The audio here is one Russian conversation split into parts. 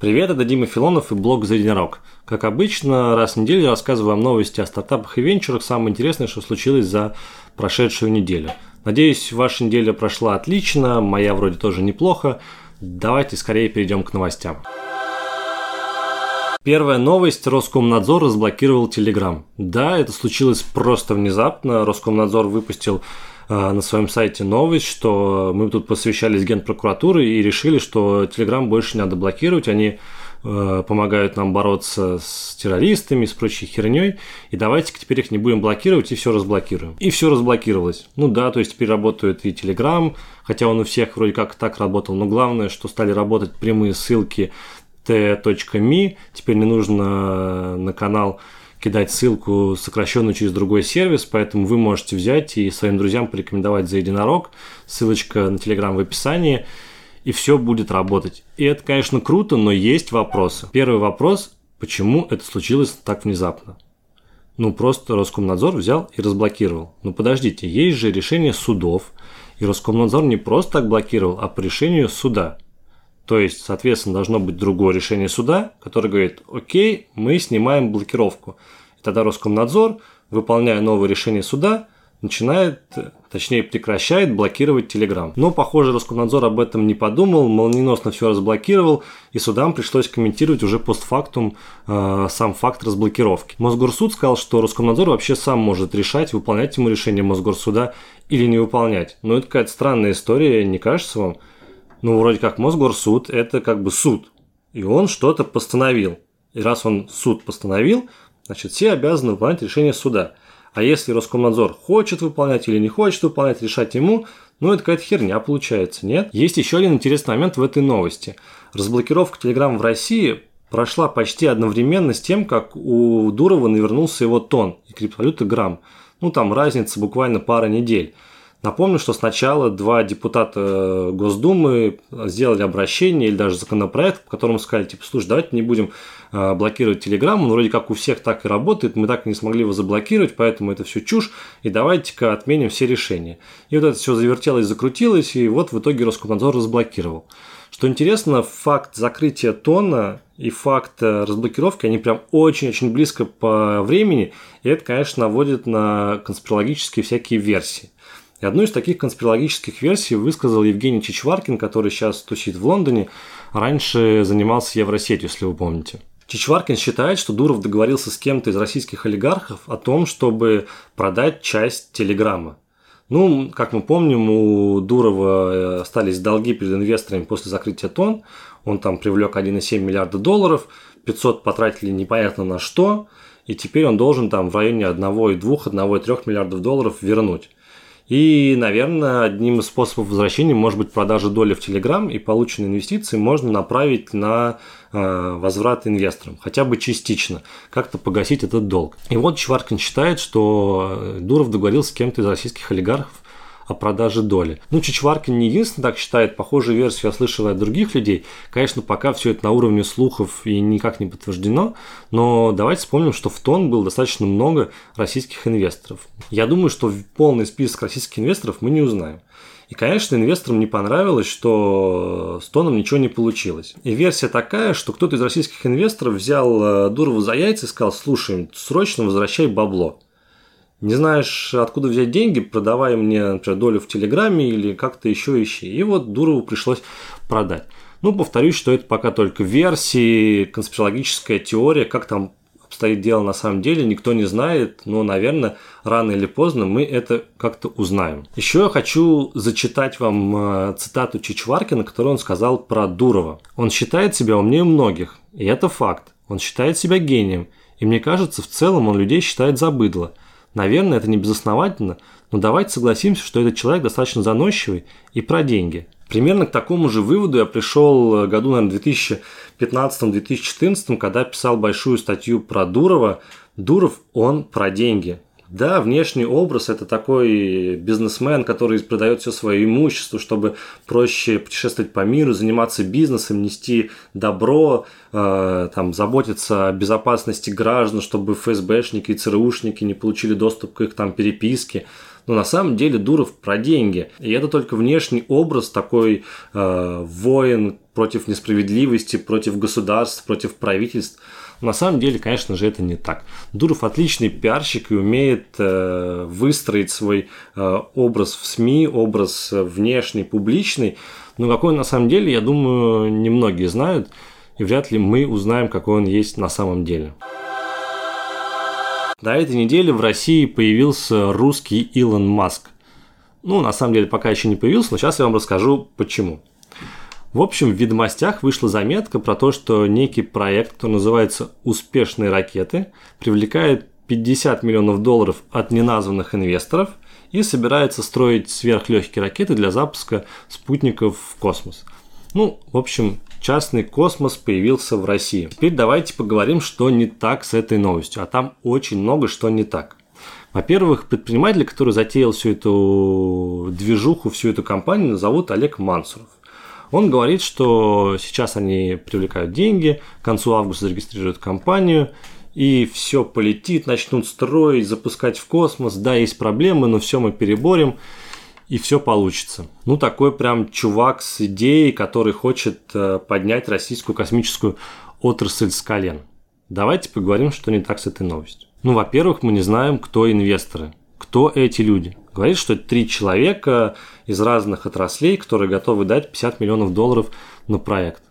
Привет, это Дима Филонов и блог «За единорог». Как обычно, раз в неделю я рассказываю вам новости о стартапах и венчурах, самое интересное, что случилось за прошедшую неделю. Надеюсь, ваша неделя прошла отлично, моя вроде тоже неплохо. Давайте скорее перейдем к новостям. Первая новость. Роскомнадзор разблокировал Telegram. Да, это случилось просто внезапно. Роскомнадзор выпустил на своем сайте новость, что мы тут посвящались генпрокуратуры и решили, что Telegram больше не надо блокировать. Они э, помогают нам бороться с террористами, с прочей херней. И давайте теперь их не будем блокировать и все разблокируем. И все разблокировалось. Ну да, то есть теперь работает и Telegram, хотя он у всех вроде как так работал. Но главное, что стали работать прямые ссылки t.me. Теперь не нужно на канал кидать ссылку сокращенную через другой сервис, поэтому вы можете взять и своим друзьям порекомендовать за единорог. Ссылочка на Телеграм в описании, и все будет работать. И это, конечно, круто, но есть вопросы. Первый вопрос, почему это случилось так внезапно? Ну, просто Роскомнадзор взял и разблокировал. Ну, подождите, есть же решение судов, и Роскомнадзор не просто так блокировал, а по решению суда – то есть, соответственно, должно быть другое решение суда, которое говорит, окей, мы снимаем блокировку. И тогда Роскомнадзор, выполняя новое решение суда, начинает, точнее прекращает блокировать Telegram. Но, похоже, Роскомнадзор об этом не подумал, молниеносно все разблокировал, и судам пришлось комментировать уже постфактум э, сам факт разблокировки. Мосгорсуд сказал, что Роскомнадзор вообще сам может решать, выполнять ему решение Мосгорсуда или не выполнять. Но это какая-то странная история, не кажется вам? ну, вроде как Мосгорсуд – это как бы суд, и он что-то постановил. И раз он суд постановил, значит, все обязаны выполнять решение суда. А если Роскомнадзор хочет выполнять или не хочет выполнять, решать ему, ну, это какая-то херня получается, нет? Есть еще один интересный момент в этой новости. Разблокировка Telegram в России прошла почти одновременно с тем, как у Дурова навернулся его тон и криптовалюта грамм. Ну, там разница буквально пара недель. Напомню, что сначала два депутата э, Госдумы сделали обращение или даже законопроект, по которому сказали, типа, слушай, давайте не будем э, блокировать Телеграм, он вроде как у всех так и работает, мы так и не смогли его заблокировать, поэтому это все чушь, и давайте-ка отменим все решения. И вот это все завертелось, закрутилось, и вот в итоге Роскомнадзор разблокировал. Что интересно, факт закрытия тона и факт э, разблокировки, они прям очень-очень близко по времени, и это, конечно, наводит на конспирологические всякие версии. И одну из таких конспирологических версий высказал Евгений Чичваркин, который сейчас тусит в Лондоне, раньше занимался Евросетью, если вы помните. Чичваркин считает, что Дуров договорился с кем-то из российских олигархов о том, чтобы продать часть Телеграма. Ну, как мы помним, у Дурова э, остались долги перед инвесторами после закрытия ТОН. Он там привлек 1,7 миллиарда долларов, 500 потратили непонятно на что, и теперь он должен там в районе 1,2, 1,3 миллиардов долларов вернуть. И, наверное, одним из способов возвращения может быть продажа доли в Telegram, и полученные инвестиции можно направить на э, возврат инвесторам, хотя бы частично, как-то погасить этот долг. И вот Чваркин считает, что Дуров договорился с кем-то из российских олигархов о продаже доли. Ну, Чичваркин не единственный так считает, похожую версию я слышал от других людей. Конечно, пока все это на уровне слухов и никак не подтверждено, но давайте вспомним, что в ТОН было достаточно много российских инвесторов. Я думаю, что полный список российских инвесторов мы не узнаем. И, конечно, инвесторам не понравилось, что с Тоном ничего не получилось. И версия такая, что кто-то из российских инвесторов взял э, Дурову за яйца и сказал, слушай, срочно возвращай бабло не знаешь, откуда взять деньги, продавай мне, например, долю в Телеграме или как-то еще ищи. И вот Дурову пришлось продать. Ну, повторюсь, что это пока только версии, конспирологическая теория, как там обстоит дело на самом деле, никто не знает, но, наверное, рано или поздно мы это как-то узнаем. Еще я хочу зачитать вам э, цитату Чичваркина, которую он сказал про Дурова. Он считает себя умнее многих, и это факт. Он считает себя гением, и мне кажется, в целом он людей считает за быдло – Наверное, это не безосновательно, но давайте согласимся, что этот человек достаточно заносчивый и про деньги. Примерно к такому же выводу я пришел году, наверное, 2015-2014, когда писал большую статью про Дурова. Дуров, он про деньги. Да, внешний образ – это такой бизнесмен, который продает все свое имущество, чтобы проще путешествовать по миру, заниматься бизнесом, нести добро, э, там, заботиться о безопасности граждан, чтобы ФСБшники и ЦРУшники не получили доступ к их там переписке. Но на самом деле Дуров про деньги. И это только внешний образ такой э, воин против несправедливости, против государств, против правительств. На самом деле, конечно же, это не так. Дуров отличный пиарщик и умеет э, выстроить свой э, образ в СМИ, образ внешний, публичный. Но какой он на самом деле, я думаю, немногие знают. И вряд ли мы узнаем, какой он есть на самом деле. На этой неделе в России появился русский Илон Маск. Ну, на самом деле, пока еще не появился, но сейчас я вам расскажу, почему. В общем, в «Ведомостях» вышла заметка про то, что некий проект, который называется «Успешные ракеты», привлекает 50 миллионов долларов от неназванных инвесторов и собирается строить сверхлегкие ракеты для запуска спутников в космос. Ну, в общем, частный космос появился в России. Теперь давайте поговорим, что не так с этой новостью. А там очень много что не так. Во-первых, предприниматель, который затеял всю эту движуху, всю эту компанию, зовут Олег Мансуров. Он говорит, что сейчас они привлекают деньги, к концу августа зарегистрируют компанию, и все полетит, начнут строить, запускать в космос. Да, есть проблемы, но все мы переборем и все получится. Ну, такой прям чувак с идеей, который хочет э, поднять российскую космическую отрасль с колен. Давайте поговорим, что не так с этой новостью. Ну, во-первых, мы не знаем, кто инвесторы, кто эти люди. Говорит, что это три человека из разных отраслей, которые готовы дать 50 миллионов долларов на проект.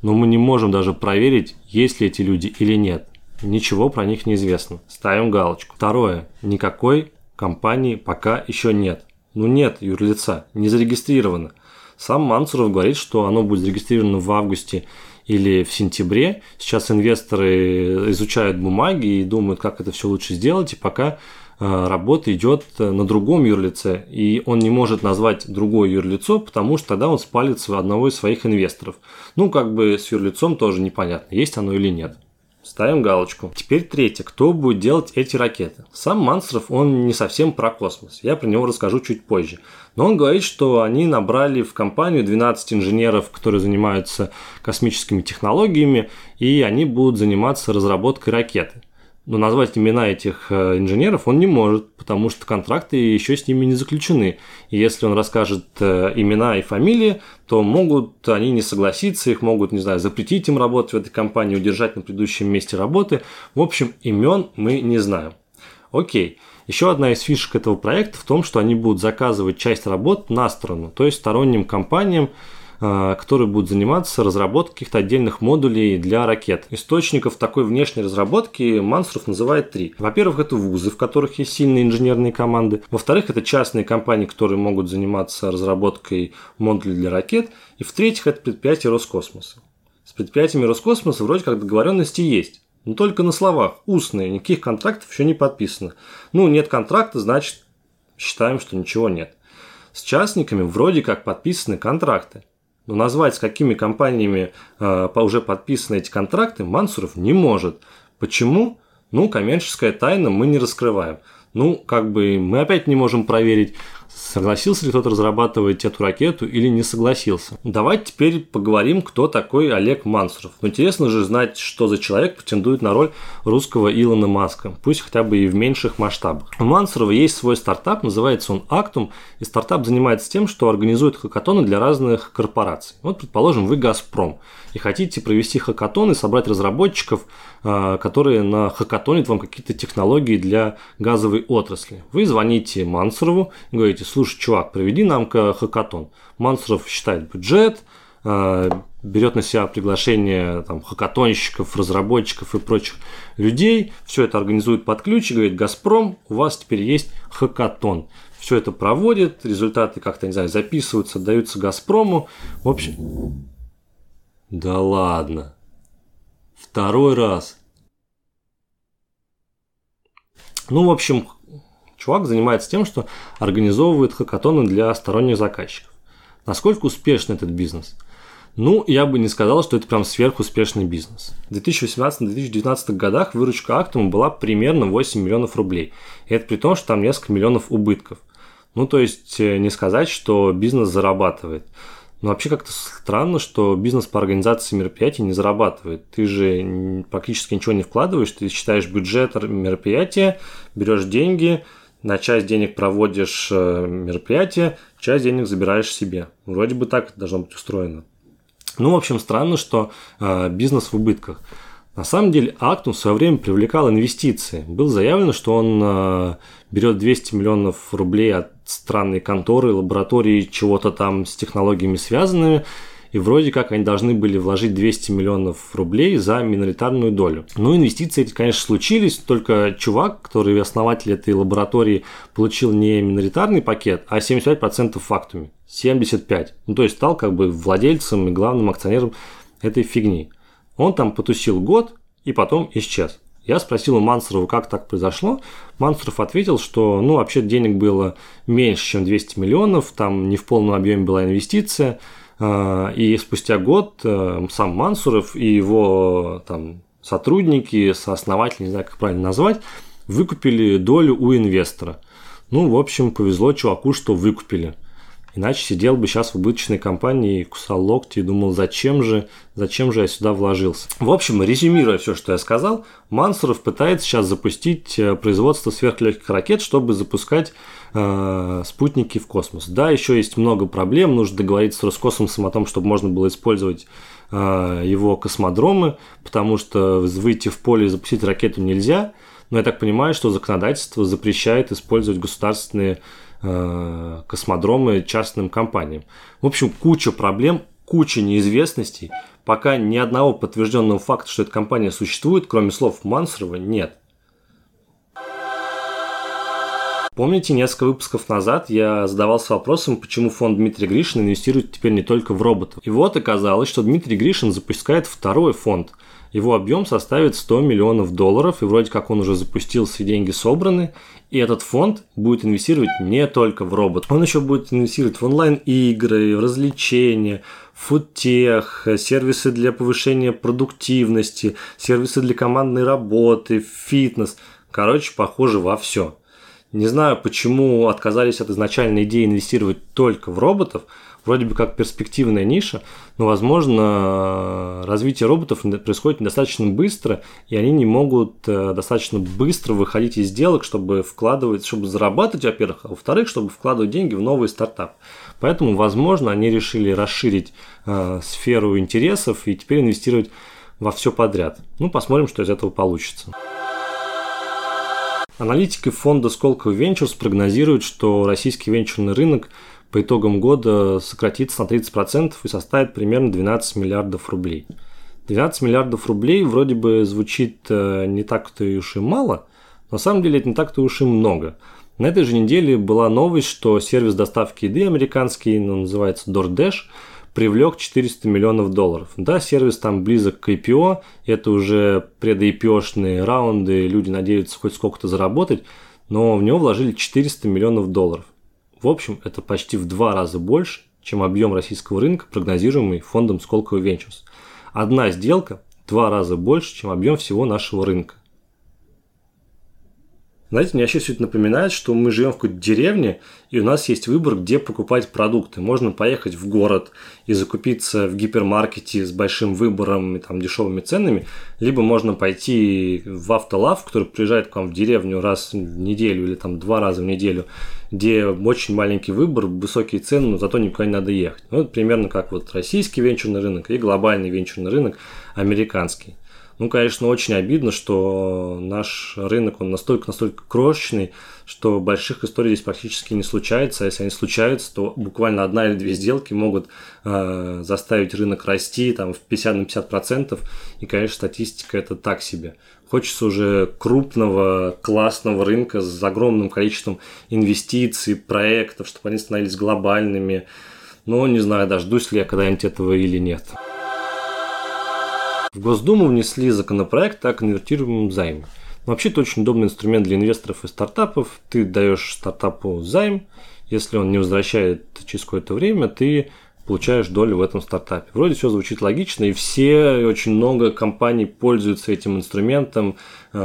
Но мы не можем даже проверить, есть ли эти люди или нет. Ничего про них не известно. Ставим галочку. Второе. Никакой компании пока еще нет. Ну нет юрлица, не зарегистрировано. Сам Мансуров говорит, что оно будет зарегистрировано в августе или в сентябре. Сейчас инвесторы изучают бумаги и думают, как это все лучше сделать, и пока работа идет на другом юрлице, и он не может назвать другое юрлицо, потому что тогда он спалит одного из своих инвесторов. Ну, как бы с юрлицом тоже непонятно, есть оно или нет. Ставим галочку. Теперь третье. Кто будет делать эти ракеты? Сам Мансеров, он не совсем про космос. Я про него расскажу чуть позже. Но он говорит, что они набрали в компанию 12 инженеров, которые занимаются космическими технологиями, и они будут заниматься разработкой ракеты но назвать имена этих э, инженеров он не может, потому что контракты еще с ними не заключены. И если он расскажет э, имена и фамилии, то могут они не согласиться, их могут, не знаю, запретить им работать в этой компании, удержать на предыдущем месте работы. В общем, имен мы не знаем. Окей. Еще одна из фишек этого проекта в том, что они будут заказывать часть работ на сторону, то есть сторонним компаниям, которые будут заниматься разработкой каких-то отдельных модулей для ракет. Источников такой внешней разработки Мансуров называет три. Во-первых, это вузы, в которых есть сильные инженерные команды. Во-вторых, это частные компании, которые могут заниматься разработкой модулей для ракет. И в-третьих, это предприятия Роскосмоса. С предприятиями Роскосмоса вроде как договоренности есть. Но только на словах, устные, никаких контрактов еще не подписано. Ну, нет контракта, значит, считаем, что ничего нет. С частниками вроде как подписаны контракты. Но назвать, с какими компаниями э, уже подписаны эти контракты, Мансуров не может. Почему? Ну, коммерческая тайна мы не раскрываем. Ну, как бы мы опять не можем проверить, согласился ли кто-то разрабатывать эту ракету или не согласился. Давайте теперь поговорим, кто такой Олег Мансуров. Интересно же знать, что за человек претендует на роль русского Илона Маска, пусть хотя бы и в меньших масштабах. У Мансурова есть свой стартап, называется он Actum, и стартап занимается тем, что организует хакатоны для разных корпораций. Вот, предположим, вы Газпром, и хотите провести хакатон и собрать разработчиков, а, которые на хакатонят вам какие-то технологии для газовой отрасли. Вы звоните Мансурову и говорите, слушай, чувак, проведи нам хакатон. Мансуров считает бюджет, а, берет на себя приглашение там, хакатонщиков, разработчиков и прочих людей, все это организует под ключ и говорит, Газпром, у вас теперь есть хакатон. Все это проводит, результаты как-то, не знаю, записываются, даются Газпрому. В общем, да ладно. Второй раз. Ну, в общем, чувак занимается тем, что организовывает хакатоны для сторонних заказчиков. Насколько успешен этот бизнес? Ну, я бы не сказал, что это прям сверхуспешный бизнес. В 2018-2019 годах выручка Актума была примерно 8 миллионов рублей. И это при том, что там несколько миллионов убытков. Ну, то есть, э, не сказать, что бизнес зарабатывает. Но вообще как-то странно, что бизнес по организации мероприятий не зарабатывает. Ты же практически ничего не вкладываешь, ты считаешь бюджет мероприятия, берешь деньги, на часть денег проводишь э, мероприятие, часть денег забираешь себе. Вроде бы так должно быть устроено. Ну, в общем, странно, что э, бизнес в убытках. На самом деле, Актум в свое время привлекал инвестиции. Было заявлено, что он э, берет 200 миллионов рублей от странной конторы, лаборатории, чего-то там с технологиями связанными, и вроде как они должны были вложить 200 миллионов рублей за миноритарную долю. Ну, инвестиции эти, конечно, случились, только чувак, который основатель этой лаборатории, получил не миноритарный пакет, а 75% фактами. 75. Ну, то есть стал как бы владельцем и главным акционером этой фигни. Он там потусил год и потом исчез. Я спросил у Мансурова, как так произошло. Мансуров ответил, что ну, вообще денег было меньше, чем 200 миллионов, там не в полном объеме была инвестиция. И спустя год э, сам Мансуров и его там, сотрудники, сооснователи, не знаю, как правильно назвать, выкупили долю у инвестора. Ну, в общем, повезло чуваку, что выкупили – Иначе сидел бы сейчас в убыточной компании, кусал локти и думал, зачем же, зачем же я сюда вложился. В общем, резюмируя все, что я сказал, Мансуров пытается сейчас запустить э, производство сверхлегких ракет, чтобы запускать э, спутники в космос. Да, еще есть много проблем, нужно договориться с Роскосмосом о том, чтобы можно было использовать э, его космодромы, потому что выйти в поле и запустить ракету нельзя. Но я так понимаю, что законодательство запрещает использовать государственные Э, космодромы частным компаниям. В общем, куча проблем, куча неизвестностей. Пока ни одного подтвержденного факта, что эта компания существует, кроме слов Мансурова, нет. Помните, несколько выпусков назад я задавался вопросом, почему фонд Дмитрия Гришина инвестирует теперь не только в роботов. И вот оказалось, что Дмитрий Гришин запускает второй фонд – его объем составит 100 миллионов долларов, и вроде как он уже запустился, и деньги собраны. И этот фонд будет инвестировать не только в робот, он еще будет инвестировать в онлайн-игры, в развлечения, фудтех, сервисы для повышения продуктивности, сервисы для командной работы, фитнес. Короче, похоже во все. Не знаю, почему отказались от изначальной идеи инвестировать только в роботов – вроде бы как перспективная ниша, но, возможно, развитие роботов происходит недостаточно быстро, и они не могут э, достаточно быстро выходить из сделок, чтобы вкладывать, чтобы зарабатывать, во-первых, а во-вторых, чтобы вкладывать деньги в новый стартап. Поэтому, возможно, они решили расширить э, сферу интересов и теперь инвестировать во все подряд. Ну, посмотрим, что из этого получится. Аналитики фонда Сколково Ventures прогнозируют, что российский венчурный рынок по итогам года сократится на 30% и составит примерно 12 миллиардов рублей. 12 миллиардов рублей вроде бы звучит э, не так-то уж и мало, но на самом деле это не так-то уж и много. На этой же неделе была новость, что сервис доставки еды американский, называется DoorDash, привлек 400 миллионов долларов. Да, сервис там близок к IPO, это уже пред-IPO-шные раунды, люди надеются хоть сколько-то заработать, но в него вложили 400 миллионов долларов. В общем, это почти в два раза больше, чем объем российского рынка, прогнозируемый фондом Сколково Ventures. Одна сделка в два раза больше, чем объем всего нашего рынка. Знаете, мне вообще все это напоминает, что мы живем в какой-то деревне, и у нас есть выбор, где покупать продукты. Можно поехать в город и закупиться в гипермаркете с большим выбором и там дешевыми ценами, либо можно пойти в автолав, который приезжает к вам в деревню раз в неделю или там два раза в неделю, где очень маленький выбор, высокие цены, но зато никуда не надо ехать. Ну, это примерно как вот российский венчурный рынок и глобальный венчурный рынок американский. Ну, конечно, очень обидно, что наш рынок, он настолько-настолько крошечный, что больших историй здесь практически не случается. А если они случаются, то буквально одна или две сделки могут э, заставить рынок расти там, в 50 на 50 процентов. И, конечно, статистика это так себе. Хочется уже крупного, классного рынка с огромным количеством инвестиций, проектов, чтобы они становились глобальными. Но не знаю, дождусь ли я когда-нибудь этого или нет. В Госдуму внесли законопроект о конвертируемом займе. Вообще это очень удобный инструмент для инвесторов и стартапов. Ты даешь стартапу займ, если он не возвращает через какое-то время, ты получаешь долю в этом стартапе. Вроде все звучит логично, и все, очень много компаний пользуются этим инструментом э,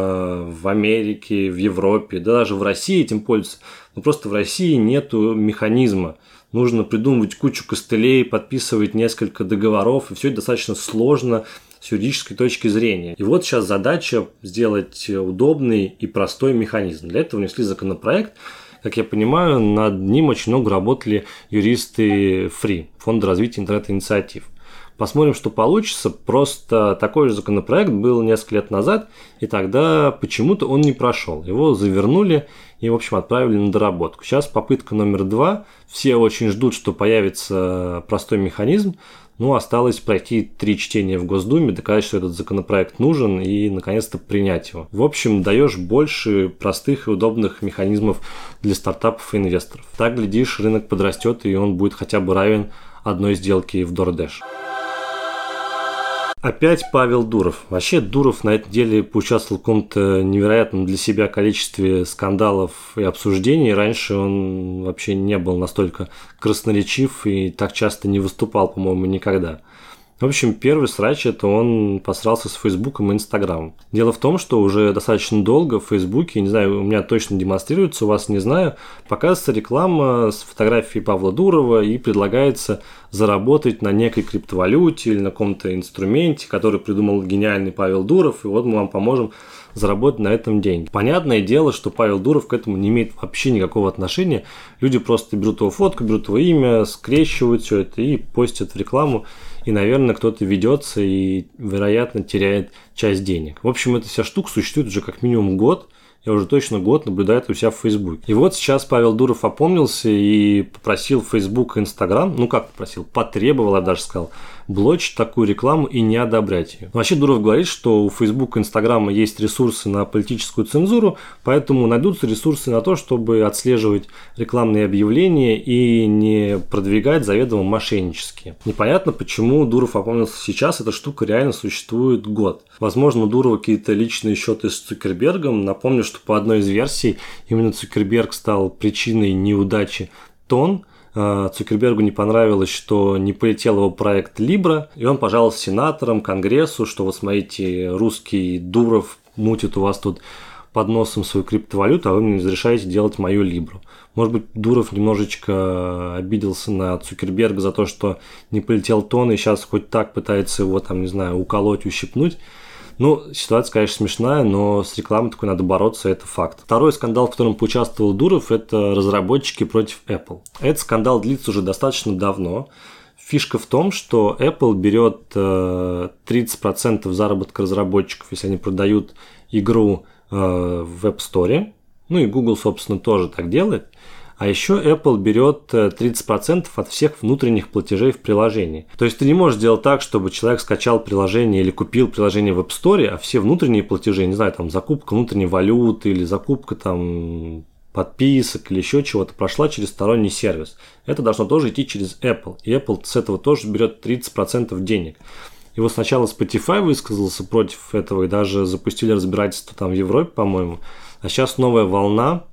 в Америке, в Европе, да даже в России этим пользуются. Но просто в России нет механизма. Нужно придумывать кучу костылей, подписывать несколько договоров, и все это достаточно сложно, с юридической точки зрения. И вот сейчас задача сделать удобный и простой механизм. Для этого внесли законопроект, как я понимаю, над ним очень много работали юристы Free, Фонда развития интернет-инициатив. Посмотрим, что получится. Просто такой же законопроект был несколько лет назад, и тогда почему-то он не прошел. Его завернули и, в общем, отправили на доработку. Сейчас попытка номер два. Все очень ждут, что появится простой механизм. Ну, осталось пройти три чтения в Госдуме, доказать, что этот законопроект нужен и, наконец-то, принять его. В общем, даешь больше простых и удобных механизмов для стартапов и инвесторов. Так, глядишь, рынок подрастет, и он будет хотя бы равен одной сделке в DoorDash. Опять Павел Дуров. Вообще Дуров на этой деле поучаствовал в каком-то невероятном для себя количестве скандалов и обсуждений. Раньше он вообще не был настолько красноречив и так часто не выступал, по-моему, никогда. В общем, первый срач это он посрался с Фейсбуком и Инстаграмом. Дело в том, что уже достаточно долго в Фейсбуке, не знаю, у меня точно демонстрируется, у вас не знаю, показывается реклама с фотографией Павла Дурова и предлагается заработать на некой криптовалюте или на каком-то инструменте, который придумал гениальный Павел Дуров, и вот мы вам поможем заработать на этом деньги. Понятное дело, что Павел Дуров к этому не имеет вообще никакого отношения. Люди просто берут его фотку, берут его имя, скрещивают все это и постят в рекламу и, наверное, кто-то ведется и, вероятно, теряет часть денег. В общем, эта вся штука существует уже как минимум год, я уже точно год наблюдаю это у себя в Facebook. И вот сейчас Павел Дуров опомнился и попросил Facebook и Instagram, ну как попросил, потребовал, я даже сказал, блочить такую рекламу и не одобрять ее. Вообще Дуров говорит, что у Facebook и Инстаграма есть ресурсы на политическую цензуру, поэтому найдутся ресурсы на то, чтобы отслеживать рекламные объявления и не продвигать заведомо мошеннические. Непонятно, почему Дуров опомнился сейчас, эта штука реально существует год. Возможно, у Дурова какие-то личные счеты с Цукербергом. Напомню, что по одной из версий именно Цукерберг стал причиной неудачи Тон – Цукербергу не понравилось, что не полетел его проект Libra, и он пожаловался сенаторам, Конгрессу, что вот смотрите, русский Дуров мутит у вас тут под носом свою криптовалюту, а вы мне разрешаете делать мою Либру. Может быть, Дуров немножечко обиделся на Цукерберга за то, что не полетел тон, и сейчас хоть так пытается его, там, не знаю, уколоть, ущипнуть. Ну, ситуация, конечно, смешная, но с рекламой такой надо бороться, это факт. Второй скандал, в котором поучаствовал Дуров, это разработчики против Apple. Этот скандал длится уже достаточно давно. Фишка в том, что Apple берет 30% э, заработка разработчиков, если они продают игру э, в App Store. Ну и Google, собственно, тоже так делает. А еще Apple берет 30% э, от всех внутренних платежей в приложении. То есть ты не можешь сделать так, чтобы человек скачал приложение или купил приложение в App Store, а все внутренние платежи, не знаю, там закупка внутренней валюты или закупка там подписок или еще чего-то прошла через сторонний сервис. Это должно тоже идти через Apple. И Apple с этого тоже берет 30% денег. И вот сначала Spotify высказался против этого и даже запустили разбирательство там в Европе, по-моему. А сейчас новая волна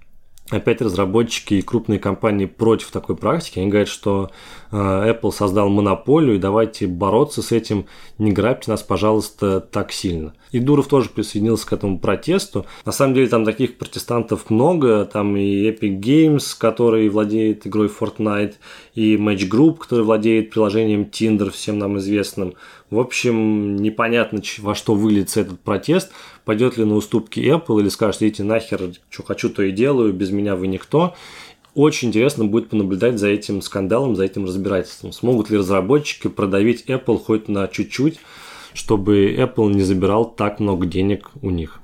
опять разработчики и крупные компании против такой практики. Они говорят, что э, Apple создал монополию, и давайте бороться с этим, не грабьте нас, пожалуйста, так сильно. И Дуров тоже присоединился к этому протесту. На самом деле там таких протестантов много, там и Epic Games, который владеет игрой Fortnite, и Match Group, который владеет приложением Tinder, всем нам известным. В общем, непонятно, во что выльется этот протест, пойдет ли на уступки Apple или скажет, идите нахер, что хочу, то и делаю, без меня вы никто. Очень интересно будет понаблюдать за этим скандалом, за этим разбирательством. Смогут ли разработчики продавить Apple хоть на чуть-чуть, чтобы Apple не забирал так много денег у них.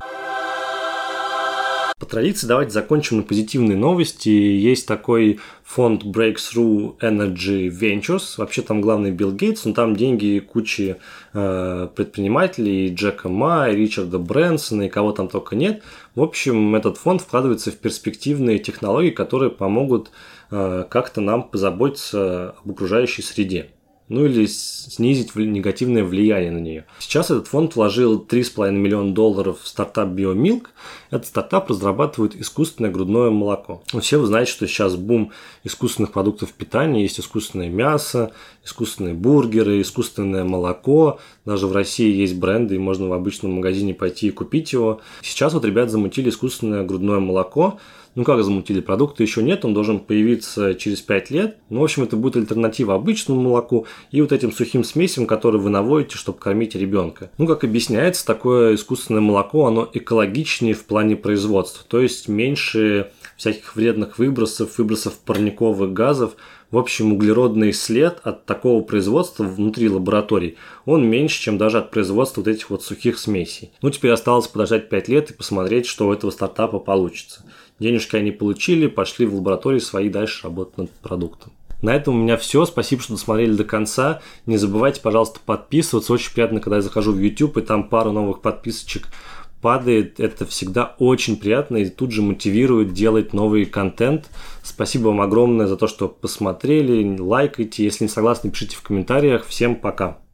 По традиции давайте закончим на позитивной новости. Есть такой фонд Breakthrough Energy Ventures. Вообще там главный Билл Гейтс, но там деньги кучи э, предпринимателей, Джека Ма, Ричарда Брэнсона и кого там только нет. В общем, этот фонд вкладывается в перспективные технологии, которые помогут э, как-то нам позаботиться об окружающей среде ну или снизить негативное влияние на нее. Сейчас этот фонд вложил 3,5 миллиона долларов в стартап BioMilk. Этот стартап разрабатывает искусственное грудное молоко. Все вы знаете, что сейчас бум искусственных продуктов питания. Есть искусственное мясо, искусственные бургеры, искусственное молоко. Даже в России есть бренды, и можно в обычном магазине пойти и купить его. Сейчас вот ребят замутили искусственное грудное молоко Ну как замутили? Продукта еще нет, он должен появиться через 5 лет. Ну, в общем, это будет альтернатива обычному молоку и вот этим сухим смесям, которые вы наводите, чтобы кормить ребенка. Ну, как объясняется, такое искусственное молоко, оно экологичнее в плане производства, то есть меньше всяких вредных выбросов, выбросов парниковых газов. В общем, углеродный след от такого производства внутри лабораторий, он меньше, чем даже от производства вот этих вот сухих смесей. Ну, теперь осталось подождать 5 лет и посмотреть, что у этого стартапа получится. Денежки они получили, пошли в лаборатории свои дальше работать над продуктом. На этом у меня все. Спасибо, что досмотрели до конца. Не забывайте, пожалуйста, подписываться. Очень приятно, когда я захожу в YouTube, и там пару новых подписочек падает, это всегда очень приятно и тут же мотивирует делать новый контент. Спасибо вам огромное за то, что посмотрели, лайкайте. Если не согласны, пишите в комментариях. Всем пока!